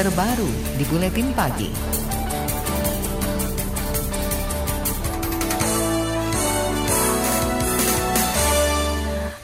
terbaru di Buletin Pagi.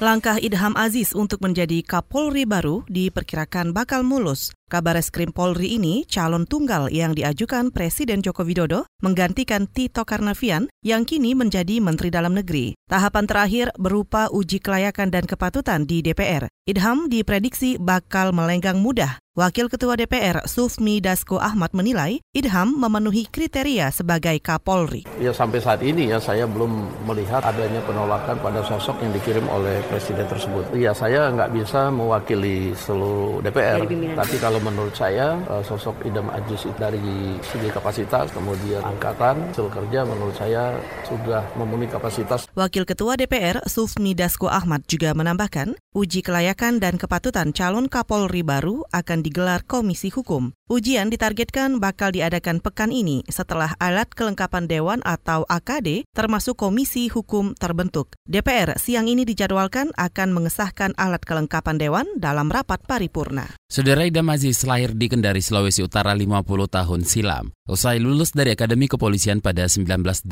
Langkah Idham Aziz untuk menjadi Kapolri baru diperkirakan bakal mulus. Kabar Eskrim Polri ini calon tunggal yang diajukan Presiden Joko Widodo menggantikan Tito Karnavian yang kini menjadi Menteri Dalam Negeri. Tahapan terakhir berupa uji kelayakan dan kepatutan di DPR. Idham diprediksi bakal melenggang mudah Wakil Ketua DPR Sufmi Dasko Ahmad menilai Idham memenuhi kriteria sebagai Kapolri. Ya sampai saat ini ya saya belum melihat adanya penolakan pada sosok yang dikirim oleh Presiden tersebut. Ya saya nggak bisa mewakili seluruh DPR, tapi kalau menurut saya eh, sosok Idham Ajis dari segi kapasitas, kemudian angkatan, hasil kerja menurut saya sudah memenuhi kapasitas. Wakil Ketua DPR Sufmi Dasko Ahmad juga menambahkan uji kelayakan dan kepatutan calon Kapolri baru akan digelar Komisi Hukum. Ujian ditargetkan bakal diadakan pekan ini setelah alat kelengkapan Dewan atau AKD termasuk Komisi Hukum terbentuk. DPR siang ini dijadwalkan akan mengesahkan alat kelengkapan Dewan dalam rapat paripurna. Saudara Idam lahir di Kendari, Sulawesi Utara 50 tahun silam. Usai lulus dari Akademi Kepolisian pada 1988,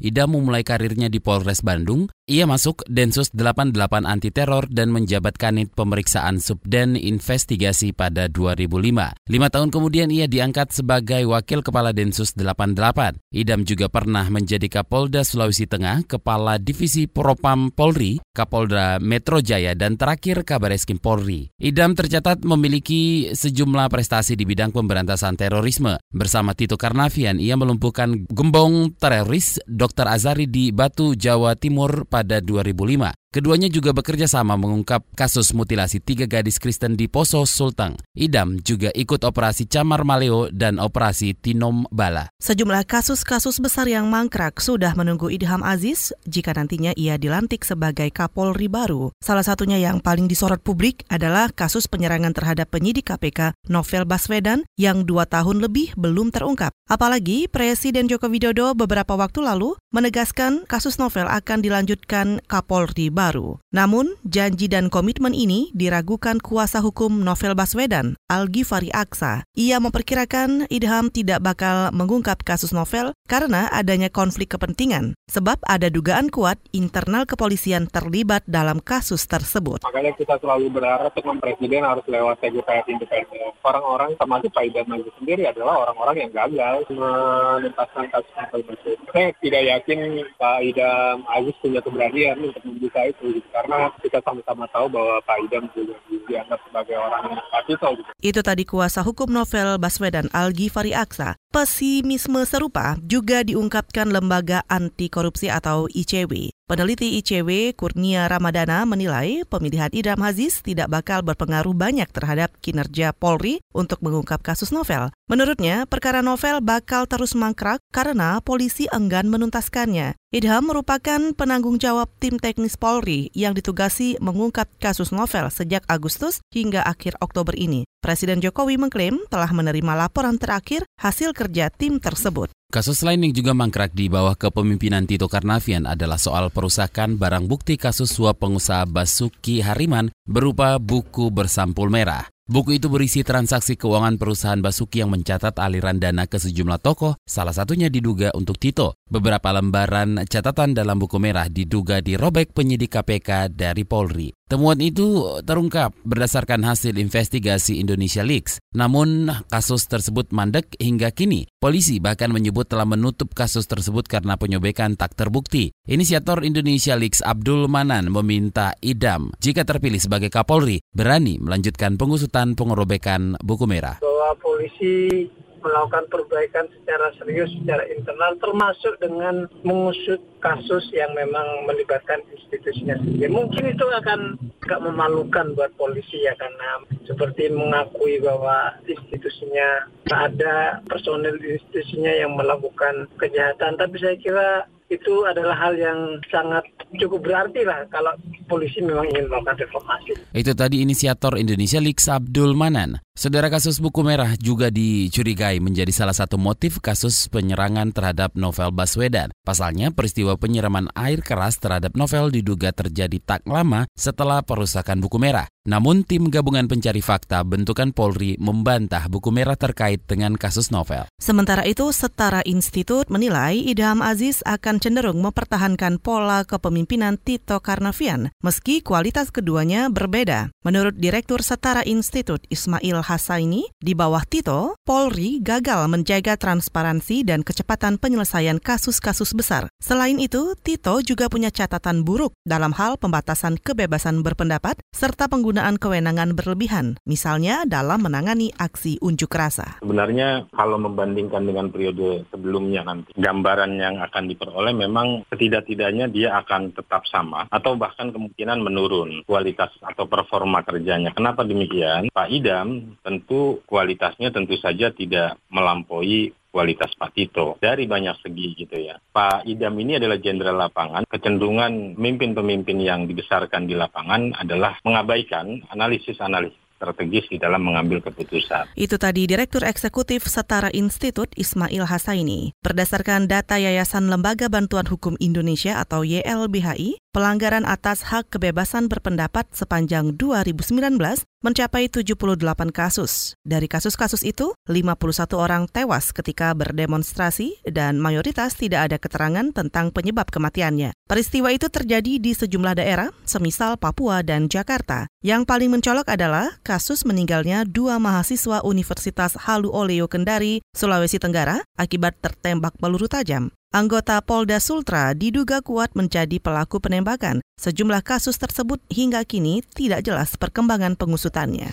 Ida memulai karirnya di Polres Bandung. Ia masuk Densus 88 Anti Teror dan menjabat Kanit Pemeriksaan Subden Investigasi pada 2005. Lima tahun kemudian ia diangkat sebagai Wakil Kepala Densus 88. Idam juga pernah menjadi Kapolda Sulawesi Tengah, Kepala Divisi Propam Polri, Kapolda Metro Jaya, dan terakhir Kabareskim Polri. Idam tercatat memiliki sejumlah prestasi di bidang pemberantasan terorisme. Bersama Tito Karnavian, ia melumpuhkan gembong teroris Dr. Azari di Batu, Jawa Timur pada 2005. Keduanya juga bekerja sama mengungkap kasus mutilasi tiga gadis Kristen di Poso Sultang. Idam juga ikut operasi Camar Maleo dan operasi Tinom Bala. Sejumlah kasus-kasus besar yang mangkrak sudah menunggu Idham Aziz jika nantinya ia dilantik sebagai Kapolri baru. Salah satunya yang paling disorot publik adalah kasus penyerangan terhadap penyidik KPK Novel Baswedan yang dua tahun lebih belum terungkap. Apalagi Presiden Joko Widodo beberapa waktu lalu menegaskan kasus Novel akan dilanjutkan Kapolri baru baru. Namun, janji dan komitmen ini diragukan kuasa hukum Novel Baswedan, Algi Fari Aksa. Ia memperkirakan Idham tidak bakal mengungkap kasus Novel karena adanya konflik kepentingan, sebab ada dugaan kuat internal kepolisian terlibat dalam kasus tersebut. Makanya kita selalu berharap teman presiden harus lewat TGPF independen. Orang-orang termasuk Pak Idam sendiri adalah orang-orang yang gagal menuntaskan kasus Novel Baswedan. Saya tidak yakin Pak Idam Aziz punya keberanian untuk membuka itu gitu. karena kita sama-sama tahu bahwa Pak Idam juga dianggap sebagai orang yang kapito gitu. Itu tadi kuasa hukum novel Baswedan Algi Fari Aksa. Pesimisme serupa juga diungkapkan lembaga anti korupsi atau ICW. Peneliti ICW Kurnia Ramadana menilai pemilihan Idam Aziz tidak bakal berpengaruh banyak terhadap kinerja Polri untuk mengungkap kasus novel. Menurutnya, perkara novel bakal terus mangkrak karena polisi enggan menuntaskannya. Idham merupakan penanggung jawab tim teknis Polri yang ditugasi mengungkap kasus novel sejak Agustus hingga akhir Oktober ini. Presiden Jokowi mengklaim telah menerima laporan terakhir hasil kerja tim tersebut. Kasus lain yang juga mangkrak di bawah kepemimpinan Tito Karnavian adalah soal perusakan barang bukti kasus suap pengusaha Basuki Hariman berupa buku bersampul merah. Buku itu berisi transaksi keuangan perusahaan Basuki yang mencatat aliran dana ke sejumlah tokoh, salah satunya diduga untuk Tito. Beberapa lembaran catatan dalam buku merah diduga dirobek penyidik KPK dari Polri. Temuan itu terungkap berdasarkan hasil investigasi Indonesia Leaks. Namun kasus tersebut mandek hingga kini. Polisi bahkan menyebut telah menutup kasus tersebut karena penyobekan tak terbukti. Inisiator Indonesia Leaks Abdul Manan meminta Idam jika terpilih sebagai Kapolri berani melanjutkan pengusutan pengerobekan buku merah. Bahwa polisi melakukan perbaikan secara serius secara internal termasuk dengan mengusut kasus yang memang melibatkan institusinya sendiri. Mungkin itu akan gak memalukan buat polisi ya karena seperti mengakui bahwa institusinya tak ada personel institusinya yang melakukan kejahatan. Tapi saya kira itu adalah hal yang sangat cukup berarti lah kalau polisi memang ingin melakukan reformasi. Itu tadi inisiator Indonesia Leaks Abdul Manan. Saudara kasus buku merah juga dicurigai menjadi salah satu motif kasus penyerangan terhadap Novel Baswedan. Pasalnya, peristiwa penyiraman air keras terhadap Novel diduga terjadi tak lama setelah perusakan buku merah. Namun tim gabungan pencari fakta bentukan Polri membantah buku merah terkait dengan kasus novel. Sementara itu, Setara Institut menilai Idham Aziz akan cenderung mempertahankan pola kepemimpinan Tito Karnavian meski kualitas keduanya berbeda. Menurut Direktur Setara Institut Ismail Hasaini, di bawah Tito, Polri gagal menjaga transparansi dan kecepatan penyelesaian kasus-kasus besar. Selain itu, Tito juga punya catatan buruk dalam hal pembatasan kebebasan berpendapat serta penggunaan kewenangan berlebihan, misalnya dalam menangani aksi unjuk rasa. Sebenarnya kalau membandingkan dengan periode sebelumnya nanti, gambaran yang akan diperoleh memang setidak-tidaknya dia akan tetap sama atau bahkan kemungkinan menurun kualitas atau performa kerjanya. Kenapa demikian? Pak Idam tentu kualitasnya tentu saja tidak melampaui kualitas Pak Tito dari banyak segi gitu ya. Pak Idam ini adalah jenderal lapangan. Kecenderungan pemimpin-pemimpin yang dibesarkan di lapangan adalah mengabaikan analisis-analisis strategis di dalam mengambil keputusan. Itu tadi Direktur Eksekutif Setara Institut Ismail Hasaini. Berdasarkan data Yayasan Lembaga Bantuan Hukum Indonesia atau YLBHI, pelanggaran atas hak kebebasan berpendapat sepanjang 2019 mencapai 78 kasus. Dari kasus-kasus itu, 51 orang tewas ketika berdemonstrasi dan mayoritas tidak ada keterangan tentang penyebab kematiannya. Peristiwa itu terjadi di sejumlah daerah, semisal Papua dan Jakarta. Yang paling mencolok adalah kasus meninggalnya dua mahasiswa Universitas Halu Oleo Kendari, Sulawesi Tenggara akibat tertembak peluru tajam. Anggota Polda Sultra diduga kuat menjadi pelaku penembakan. Sejumlah kasus tersebut hingga kini tidak jelas perkembangan pengusutannya.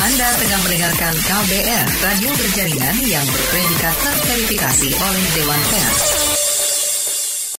Anda tengah mendengarkan KBR, radio berjaringan yang berpredikat terverifikasi oleh Dewan Pers.